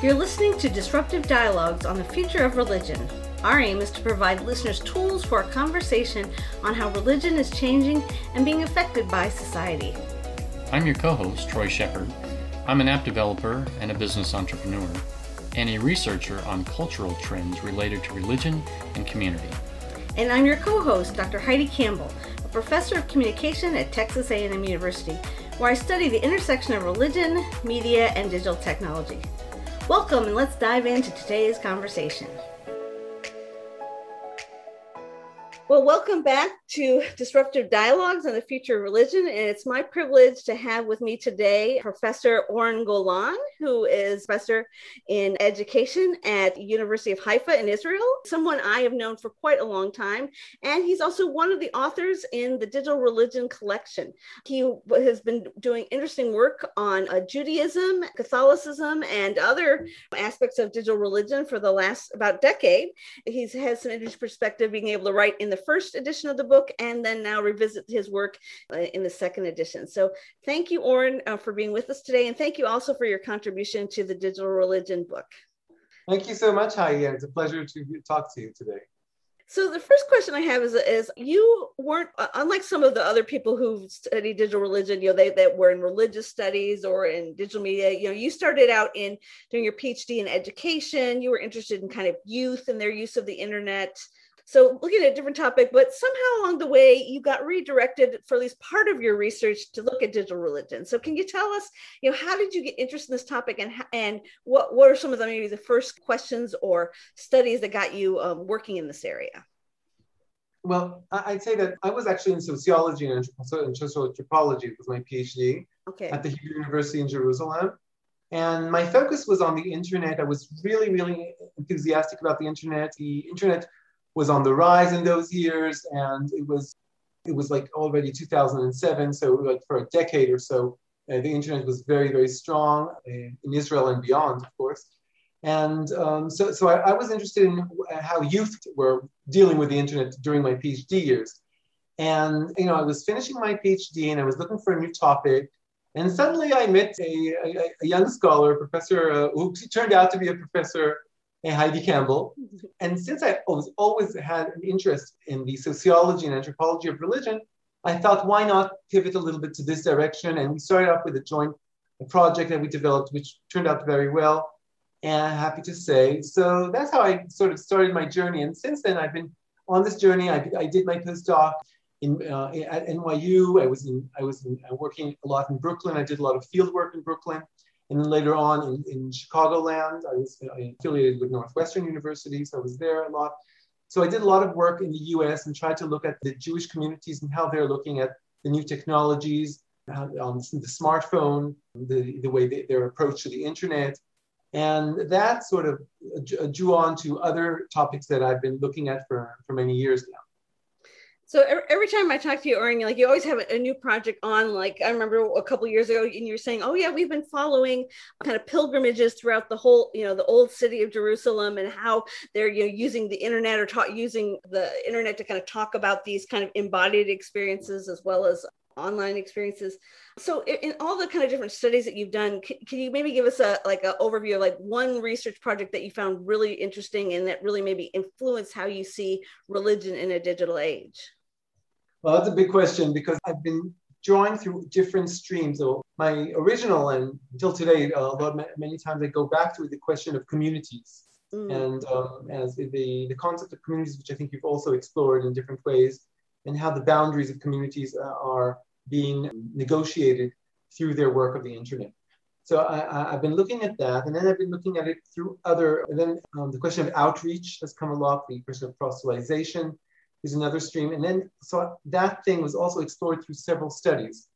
You're listening to Disruptive Dialogues on the Future of Religion. Our aim is to provide listeners tools for a conversation on how religion is changing and being affected by society. I'm your co host, Troy Shepard. I'm an app developer and a business entrepreneur, and a researcher on cultural trends related to religion and community. And I'm your co-host, Dr. Heidi Campbell, a professor of communication at Texas A&M University, where I study the intersection of religion, media, and digital technology. Welcome, and let's dive into today's conversation. Well, welcome back to Disruptive Dialogues on the Future of Religion. And it's my privilege to have with me today Professor Oren Golan, who is professor in education at University of Haifa in Israel, someone I have known for quite a long time. And he's also one of the authors in the Digital Religion Collection. He has been doing interesting work on uh, Judaism, Catholicism, and other aspects of digital religion for the last about decade. He's had some interesting perspective being able to write in the first edition of the book and then now revisit his work uh, in the second edition. So thank you, Oren, uh, for being with us today. And thank you also for your contribution to the digital religion book. Thank you so much, Heidi. It's a pleasure to talk to you today. So the first question I have is, is you weren't uh, unlike some of the other people who study digital religion, you know, they that were in religious studies or in digital media, you know, you started out in doing your PhD in education, you were interested in kind of youth and their use of the internet. So, looking at a different topic, but somehow along the way, you got redirected for at least part of your research to look at digital religion. So, can you tell us, you know, how did you get interested in this topic, and and what are some of the maybe the first questions or studies that got you um, working in this area? Well, I'd say that I was actually in sociology and social anthropology with my PhD okay. at the Hebrew University in Jerusalem. And my focus was on the internet. I was really, really enthusiastic about the internet. The internet was on the rise in those years, and it was it was like already 2007. So like for a decade or so, uh, the internet was very very strong uh, in Israel and beyond, of course. And um, so so I, I, was interested in how youth were dealing with the internet during my PhD years. And you know, I was finishing my PhD and I was looking for a new topic. And suddenly I met a, a, a young scholar, a professor, uh, who turned out to be a professor and Heidi Campbell. And since I always, always had an interest in the sociology and anthropology of religion, I thought, why not pivot a little bit to this direction? And we started off with a joint project that we developed, which turned out very well. And I'm happy to say. So that's how I sort of started my journey. And since then, I've been on this journey. I, I did my postdoc in, uh, at NYU. I was in, I was in, uh, working a lot in Brooklyn. I did a lot of field work in Brooklyn. And then later on in, in Chicagoland, I was affiliated with Northwestern University, so I was there a lot. So I did a lot of work in the US and tried to look at the Jewish communities and how they're looking at the new technologies, um, the smartphone, the, the way they, their approach to the internet. And that sort of drew on to other topics that I've been looking at for, for many years now. So every time I talk to you, Oren, like you always have a new project on. Like I remember a couple years ago, and you were saying, "Oh yeah, we've been following kind of pilgrimages throughout the whole, you know, the old city of Jerusalem, and how they're you know using the internet or ta- using the internet to kind of talk about these kind of embodied experiences as well as online experiences. So in, in all the kind of different studies that you've done, can, can you maybe give us a like an overview of like one research project that you found really interesting and that really maybe influenced how you see religion in a digital age? Well, that's a big question because I've been drawing through different streams. So my original and until today, a lot many times I go back to the question of communities mm. and um, as the the concept of communities, which I think you've also explored in different ways, and how the boundaries of communities uh, are being negotiated through their work of the internet. So I, have been looking at that, and then I've been looking at it through other. And then um, the question of outreach has come a lot. The question of proselytization, is another stream. And then, so that thing was also explored through several studies.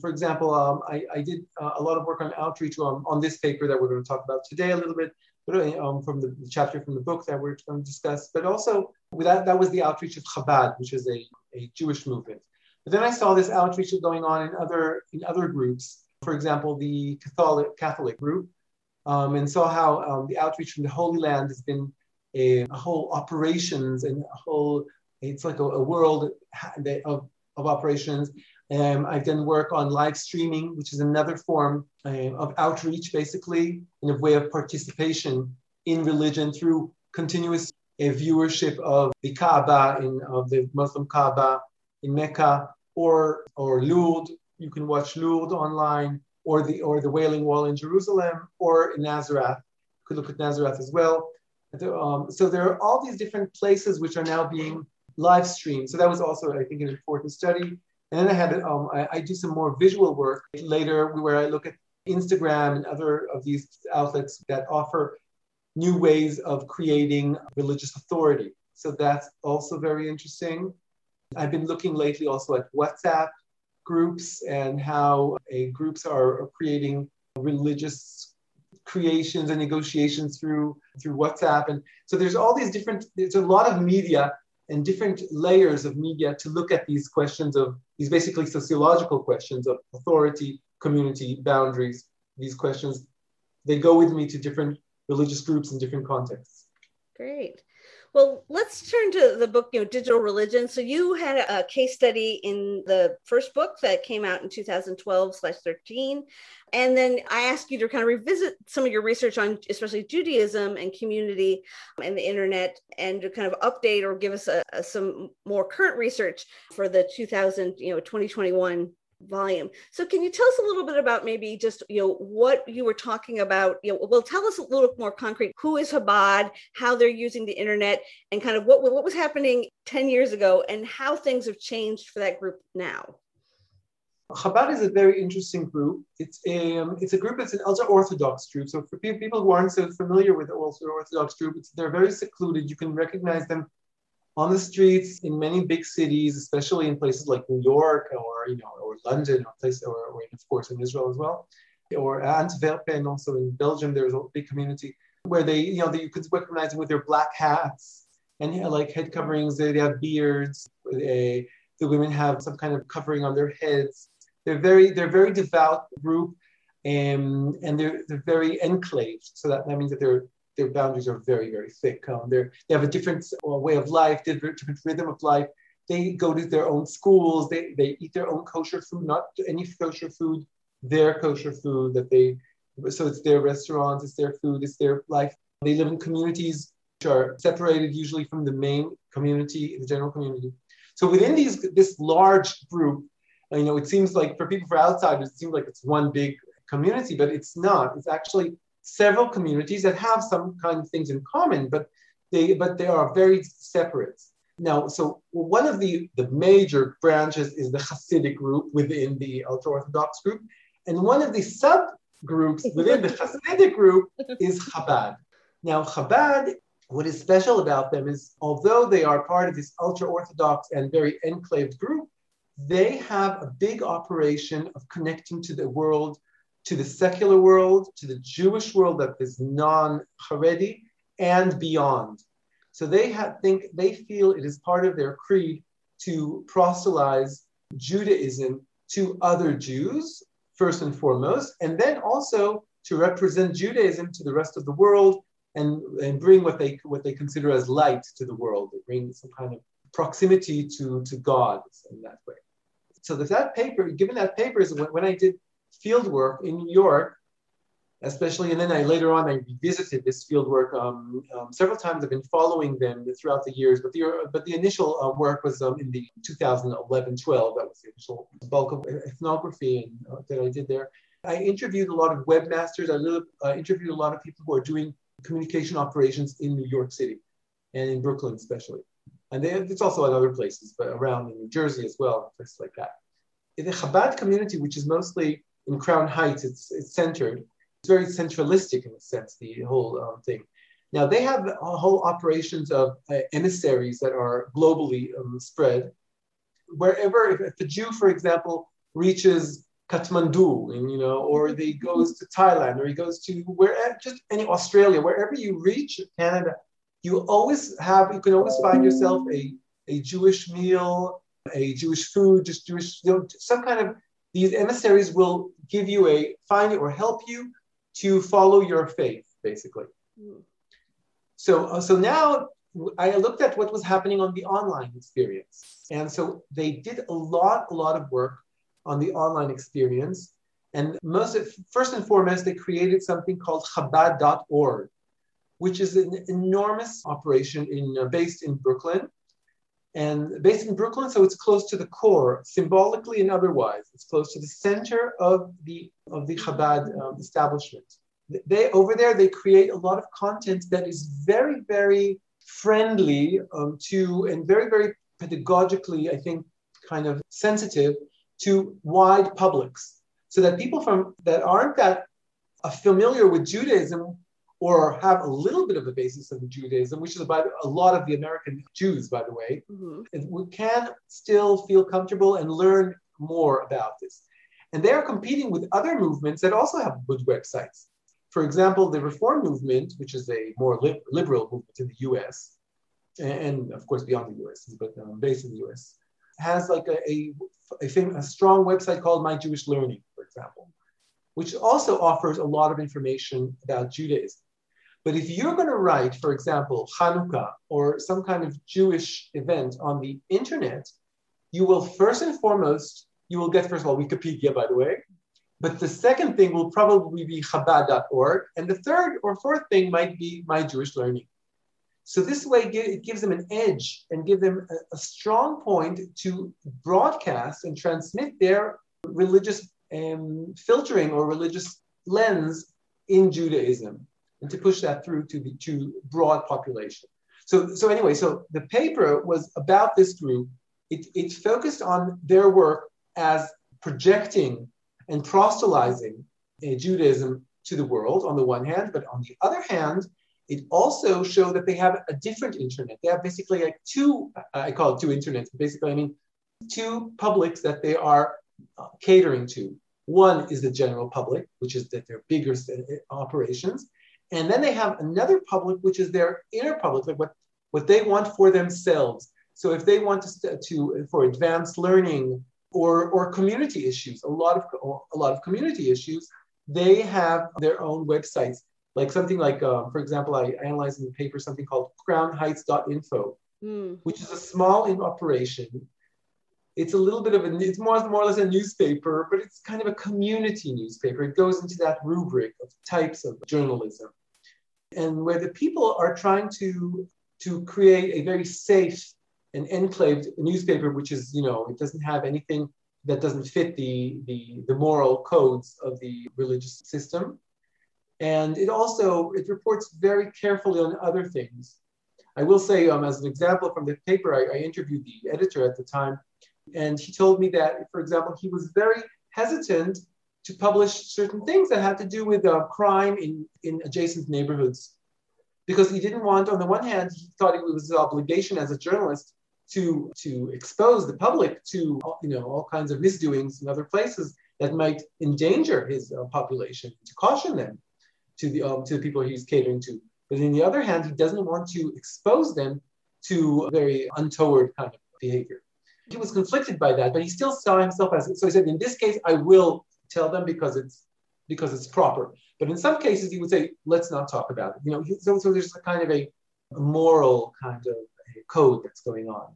For example, um, I, I, did uh, a lot of work on outreach um, on this paper that we're going to talk about today a little bit, but um, from the, the, chapter from the book that we're going to discuss. But also, that, that was the outreach of Chabad, which is a, a Jewish movement. But then I saw this outreach going on in other in other groups. For example, the Catholic Catholic group, um, and saw how um, the outreach from the Holy Land has been a, a whole operations and a whole it's like a, a world of, of operations. Um, I've done work on live streaming, which is another form uh, of outreach, basically, in a way of participation in religion through continuous uh, viewership of the Kaaba, in, of the Muslim Kaaba in Mecca, or, or Lourdes. You can watch Lourdes online, or the, or the Wailing Wall in Jerusalem, or in Nazareth. You could look at Nazareth as well. Um, so there are all these different places which are now being live stream. So that was also, I think, an important study. And then I had, um, I, I, do some more visual work later where I look at Instagram and other of these outlets that offer new ways of creating religious authority. So that's also very interesting. I've been looking lately also at WhatsApp groups and how groups are creating religious creations and negotiations through through WhatsApp. And so there's all these different, there's a lot of media and different layers of media to look at these questions of these basically sociological questions of authority, community, boundaries, these questions. They go with me to different religious groups in different contexts. Great. Well, let's turn to the book, you know, Digital Religion. So you had a case study in the first book that came out in 2012 slash 13. And then I asked you to kind of revisit some of your research on especially Judaism and community and the internet and to kind of update or give us a, a, some more current research for the 2000, you know, 2021 volume. So can you tell us a little bit about maybe just you know what you were talking about? You know, well, tell us a little more concrete. Who is Chabad? How they're using the internet, and kind of what what was happening ten years ago, and how things have changed for that group now. Chabad is a very interesting group. It's a um, it's a group. It's an ultra orthodox group. So for people who aren't so familiar with the ultra orthodox group, they're very secluded. You can recognize them on the streets in many big cities, especially in places like New York or you know or London or place or, or of course in Israel as well, or Antwerpen also in Belgium. There's a big community where they you know they, you could recognize them with their black hats and you know, like head coverings. They, they have beards. They, the women have some kind of covering on their heads. They're very they're very devout group. Um, and they're, they're very enclaved. So that, that means that they're their boundaries are very, very thick. Um, they have a different uh, way of life, different, different rhythm of life. They go to their own schools. They, they eat their own kosher food, not any kosher food, their kosher food that they, so it's their restaurants, it's their food, it's their life. They live in communities which are separated usually from the main community, the general community. So within these, this large group, you know, it seems like for people, for outsiders, it seems like it's one big community, but it's not. It's actually several communities that have some kind of things in common, but they but they are very separate. Now, so one of the, the major branches is the Hasidic group within the ultra Orthodox group, and one of the subgroups within the Hasidic group is Chabad. Now, Chabad, what is special about them is although they are part of this ultra Orthodox and very enclaved group, they have a big operation of connecting to the world to the secular world, to the Jewish world that is non-Haredi, and beyond. So they have, think they feel it is part of their creed to proselytize Judaism to other Jews first and foremost, and then also to represent Judaism to the rest of the world and, and bring what they what they consider as light to the world. They bring some kind of proximity to, to God in that way. So that paper, given that paper, is when, when I did field work in New York, especially, and then I later on I revisited this field work um, um, several times. I've been following them throughout the years, but the but the initial uh, work was um, in the 2011-12. That was the initial bulk of ethnography and, uh, that I did there. I interviewed a lot of webmasters. I uh, interviewed a lot of people who are doing communication operations in New York City and in Brooklyn, especially. And they, it's also in other places, but around in New Jersey as well, places like that. In the Chabad community, which is mostly in Crown Heights, it's, it's centered. It's very centralistic in a sense, the whole um, thing. Now, they have whole operations of uh, emissaries that are globally um, spread. Wherever, if, if a Jew, for example, reaches Kathmandu, and, you know, or he goes to Thailand, or he goes to where just any Australia, wherever you reach Canada, you always have, you can always find yourself a, a Jewish meal, a Jewish food, just Jewish, you know, some kind of these emissaries will give you a find you or help you to follow your faith, basically. Mm. So, uh, so now I looked at what was happening on the online experience. And so they did a lot, a lot of work on the online experience. And most, first and foremost, they created something called Chabad.org, which is an enormous operation in, uh, based in Brooklyn. And based in Brooklyn, so it's close to the core, symbolically and otherwise. It's close to the center of the of the Chabad um, establishment. They over there, they create a lot of content that is very, very friendly um, to and very, very pedagogically, I think, kind of sensitive to wide publics, so that people from that aren't that uh, familiar with Judaism or have a little bit of a basis in Judaism, which is about a lot of the American Jews, by the way, mm-hmm. we can still feel comfortable and learn more about this. And they are competing with other movements that also have good websites. For example, the Reform movement, which is a more liberal movement in the US, and of course beyond the US, but um, based in the US, has like a, a, a, a strong website called My Jewish Learning, for example, which also offers a lot of information about Judaism. But if you're going to write, for example, Hanukkah or some kind of Jewish event on the internet, you will first and foremost, you will get, first of all, Wikipedia, by the way. But the second thing will probably be Chabad.org. And the third or fourth thing might be My Jewish Learning. So this way, it gives them an edge and give them a, strong point to broadcast and transmit their religious um, filtering or religious lens in Judaism and to push that through to the to broad population. So, so anyway, so the paper was about this group. It, it focused on their work as projecting and proselytizing uh, Judaism to the world on the one hand, but on the other hand, it also showed that they have a different internet. They have basically like two, I call it two internets, basically, I mean, two publics that they are uh, catering to. One is the general public, which is that their bigger uh, operations. And then they have another public, which is their inner public, like what, what they want for themselves. So if they want to, to for advanced learning or, or community issues, a lot of a lot of community issues, they have their own websites. Like something like, um, for example, I analyzed in the paper something called crownheights.info, mm. which is a small operation. It's a little bit of a, it's more, more or less a newspaper, but it's kind of a community newspaper. It goes into that rubric of types of journalism. And where the people are trying to, to create a very safe and enclaved newspaper, which is, you know, it doesn't have anything that doesn't fit the, the, the moral codes of the religious system. And it also, it reports very carefully on other things. I will say, um, as an example from the paper, I, I interviewed the editor at the time, and he told me that, for example, he was very hesitant to publish certain things that had to do with uh, crime in, in adjacent neighborhoods. Because he didn't want, on the one hand, he thought it was his obligation as a journalist to, to expose the public to you know, all kinds of misdoings in other places that might endanger his uh, population, to caution them to the, um, to the people he's catering to. But on the other hand, he doesn't want to expose them to very untoward kind of behavior. He was conflicted by that, but he still saw himself as so he said, in this case, I will tell them because it's because it's proper. But in some cases, he would say, let's not talk about it. You know, so, so there's a kind of a, moral kind of code that's going on.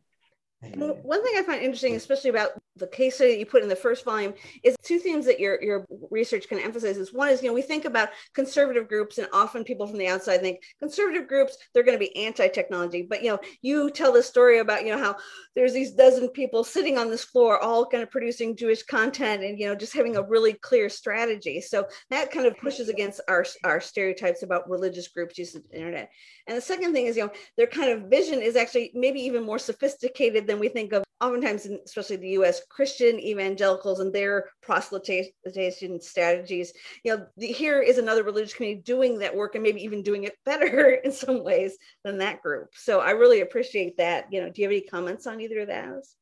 One thing I find interesting, especially about the case study that you put in the first volume is two themes that your your research can emphasize is one is you know we think about conservative groups and often people from the outside think conservative groups they're going to be anti-technology. But you know you tell the story about you know how there's these dozen people sitting on this floor all kind of producing jewish content and you know just having a really clear strategy. So that kind of pushes against our our stereotypes about religious groups using the internet. And the second thing is you know their kind of vision is actually maybe even more sophisticated than we think of oftentimes, especially the U.S. Christian evangelicals and their proselytization strategies, you know, here is another religious community doing that work and maybe even doing it better in some ways than that group. So I really appreciate that. You know, do you have any comments on either of those?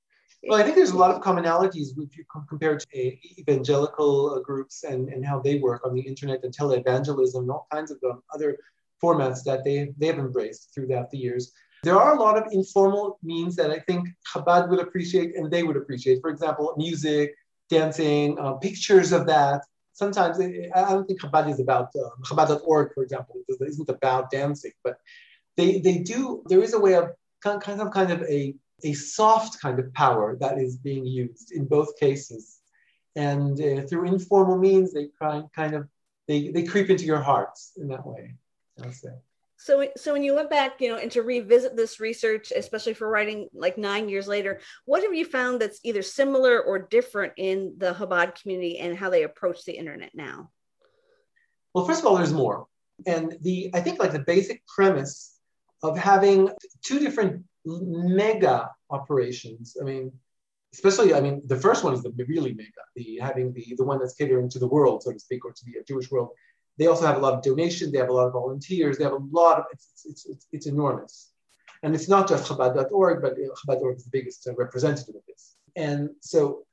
Well, I think there's a lot of commonalities if you compare to evangelical groups and, and how they work on the internet and televangelism and all kinds of um, other formats that they, they have embraced throughout the years. There are a lot of informal means that I think Chabad would appreciate and they would appreciate. For example, music, dancing, uh, pictures of that. Sometimes it, I don't think Chabad is about uh, Chabad.org, for example, isn't about dancing, but they, they do, there is a way of kind, of kind of a, a soft kind of power that is being used in both cases. and uh, through informal means, they kind kind of they they creep into your hearts in that way. I'll say. So, so when you went back, you know, and to revisit this research, especially for writing like nine years later, what have you found that's either similar or different in the Chabad community and how they approach the internet now? Well, first of all, there's more, and the I think like the basic premise of having two different mega operations. I mean, especially, I mean, the first one is the really mega, the having the the one that's catering to the world, so to speak, or to the Jewish world. They also have a lot of donation. They have a lot of volunteers. They have a lot of it's it's it's, it's enormous, and it's not just Chabad.org, but Chabad.org is the biggest uh, representative of this. And so,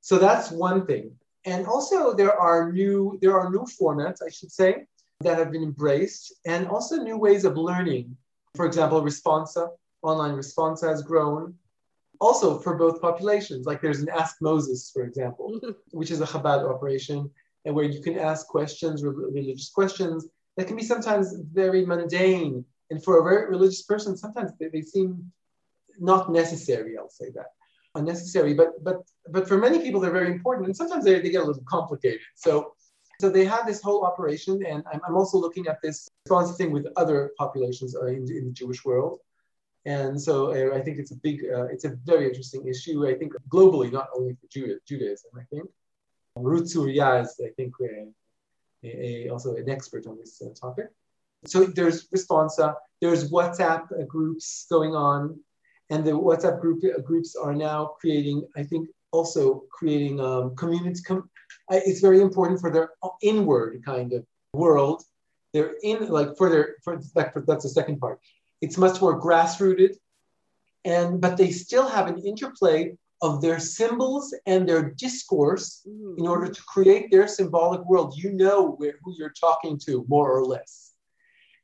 so that's one thing. And also, there are new there are new formats, I should say, that have been embraced, and also new ways of learning. For example, Responsa, online Responsa has grown also for both populations. Like there's an Ask Moses, for example, which is a Chabad operation, and where you can ask questions, religious questions that can be sometimes very mundane. And for a very religious person, sometimes they, they seem not necessary. I'll say that unnecessary, but but but for many people they're very important, and sometimes they, they get a little complicated. So so they have this whole operation, and I'm, I'm also looking at this Responsa thing with other populations in, in the Jewish world. And so uh, I think it's a big, uh, it's a very interesting issue. I think globally, not only for Judaism. I think Ruth Tsuria is, I think, a, also an expert on this uh, topic. So there's Responsa, there's WhatsApp uh, groups going on, and the WhatsApp group uh, groups are now creating, I think, also creating um, communities. Com- it's very important for their inward kind of world. They're in like for their for, for that's the second part it's much more grassrooted, and but they still have an interplay of their symbols and their discourse mm-hmm. in order to create their symbolic world. You know where, who you're talking to, more or less.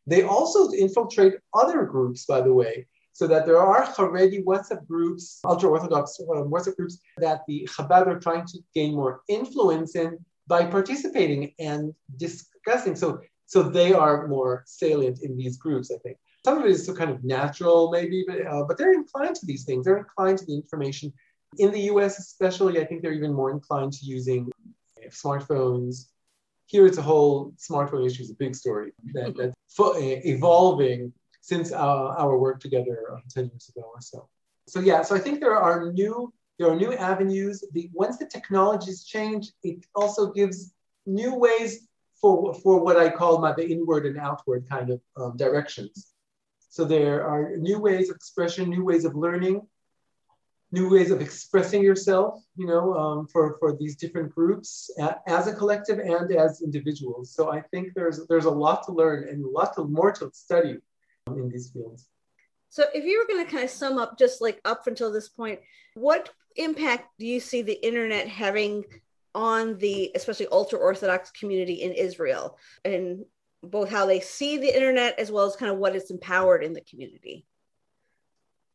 They also infiltrate other groups, by the way, so that there are Haredi WhatsApp groups, ultra Orthodox um, WhatsApp groups that the Chabad are trying to gain more influence in by participating and discussing. So, so they are more salient in these groups, I think some of it is so kind of natural, maybe, but, uh, but they're inclined to these things. They're inclined to the information. In the US, especially, I think they're even more inclined to using smartphones. Here, it's a whole smartphone issue is a big story that, that's evolving since our, our work together uh, 10 years ago or so. So yeah, so I think there are new there are new avenues. The, once the technologies change, it also gives new ways for, for what I call my the inward and outward kind of um, directions. So there are new ways of expression, new ways of learning, new ways of expressing yourself, you know, um, for, for these different groups as a collective and as individuals. So I think there's, there's a lot to learn and a lot to, more to study in these fields. So if you were going to kind of sum up just like up until this point, what impact do you see the internet having on the especially ultra orthodox community in Israel and both how they see the internet as well as kind of what it's empowered in the community?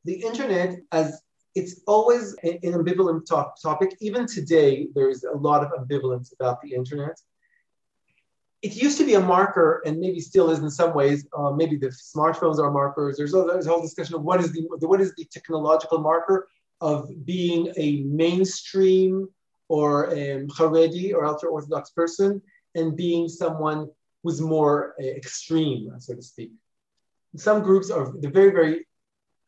The internet, as it's always an ambivalent topic. Even today, there's a lot of ambivalence about the internet. It used to be a marker, and maybe still is in some ways. Uh, maybe the smartphones are markers. There's, there's a whole discussion of what is the what is the technological marker of being a mainstream or a Haredi or ultra orthodox person, and being someone was more uh, extreme, so to speak. Some groups are the very, very,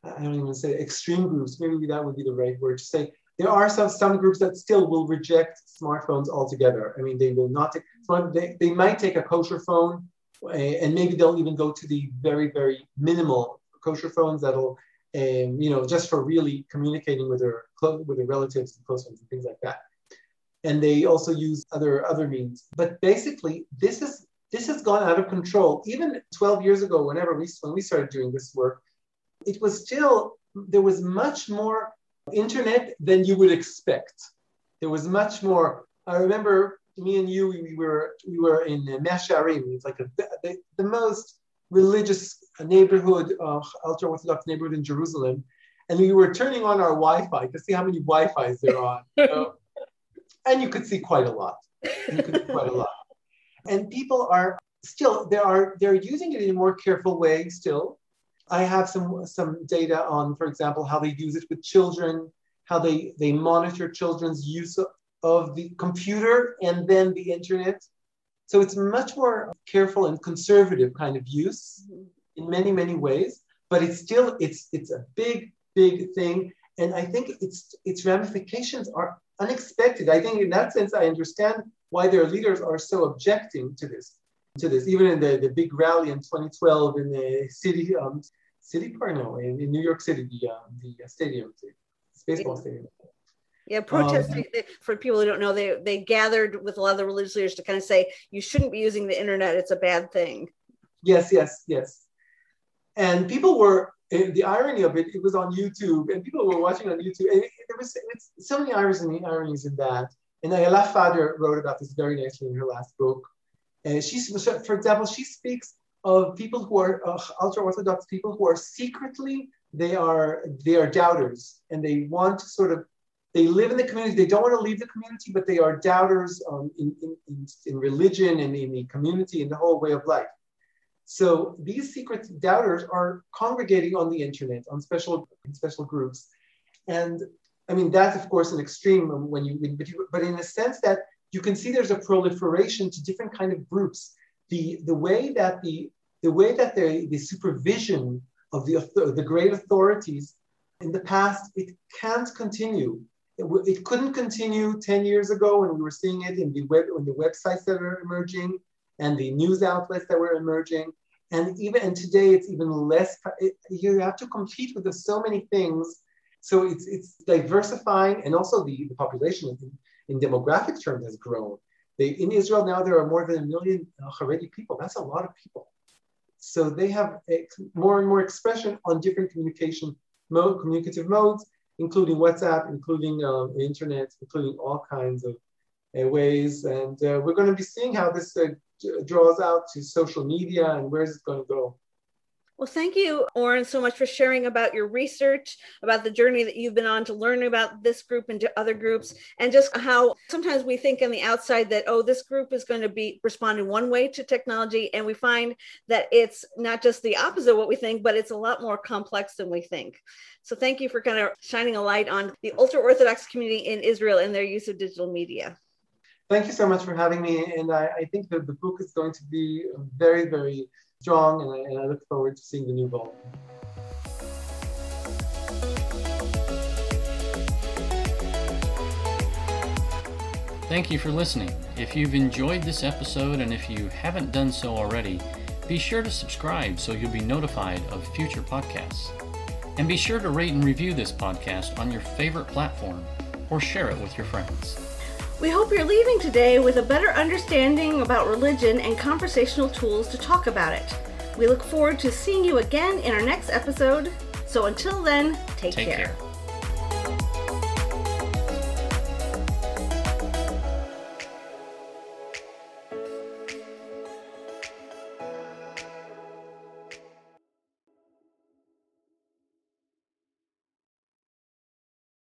I don't even say extreme groups, maybe that would be the right word to say. There are some, some groups that still will reject smartphones altogether. I mean, they will not take, they, they might take a kosher phone uh, and maybe they'll even go to the very, very minimal kosher phones that'll, um, you know, just for really communicating with their, with their relatives and close friends and things like that and they also use other other means. But basically, this is this has gone out of control. Even 12 years ago, whenever we, when we started doing this work, it was still, there was much more internet than you would expect. There was much more. I remember me and you, we were, we were in Mea Shearim. It's like a, the, the most religious neighborhood, uh, ultra Orthodox neighborhood in Jerusalem. And we were turning on our Wi Fi to see how many Wi Fi's there are. And you could see quite a lot. You could see quite a lot and people are still they are they're using it in a more careful way still i have some some data on for example how they use it with children how they they monitor children's use of the computer and then the internet. So it's much more careful and conservative kind of use mm-hmm. in many, many ways, but it's still it's it's a big, big thing. And I think its its ramifications are unexpected. I think in that sense I understand why their leaders are so objecting to this. To this, even in the, the big rally in 2012 in the city um, city park, no, in, in New York City, the um, the stadium, the baseball stadium. Yeah, protesting um, for people who don't know, they they gathered with a lot of the religious leaders to kind of say you shouldn't be using the internet; it's a bad thing. Yes, yes, yes. And people were the irony of it. It was on YouTube, and people were watching on YouTube. And there was so many ironies in that. And Ayala Fader wrote about this very nicely in her last book. She, for example, she speaks of people who are uh, ultra orthodox people who are secretly they are they are doubters and they want to sort of they live in the community. They don't want to leave the community, but they are doubters um, in, in, in, in, religion and in the community and the whole way of life. So these secret doubters are congregating on the internet, on special special groups, and I mean that's of course an extreme when you, but, you, but in a sense that you can see there's a proliferation to different kind of groups. The the way that the the way that the, the supervision of the the great authorities in the past it can't continue. It, it, couldn't continue 10 years ago when we were seeing it in the web in the websites that are emerging and the news outlets that were emerging. And even and today it's even less it, you have to compete with so many things. So it's it's diversifying and also the, the population in, demographic terms has grown they, in israel now there are more than a million haredi people that's a lot of people so they have a, more and more expression on different communication mode communicative modes including WhatsApp, including um, internet, including all kinds of uh, ways. And uh, we're going to be seeing how this uh, draws out to social media and where is it going to go. Well, thank you, Oren, so much for sharing about your research, about the journey that you've been on to learn about this group and to other groups, and just how sometimes we think on the outside that, oh, this group is going to be responding one way to technology. And we find that it's not just the opposite of what we think, but it's a lot more complex than we think. So thank you for kind of shining a light on the ultra Orthodox community in Israel and their use of digital media. Thank you so much for having me. And I, I think that the book is going to be very, very strong, and I, and I look forward to seeing the new volume. Thank you for listening. If you've enjoyed this episode and if you haven't done so already, be sure to subscribe so you'll be notified of future podcasts. And be sure to rate and review this podcast on your favorite platform or share it with your friends. We hope you're leaving today with a better understanding about religion and conversational tools to talk about it. We look forward to seeing you again in our next episode. So until then, take, take care. care.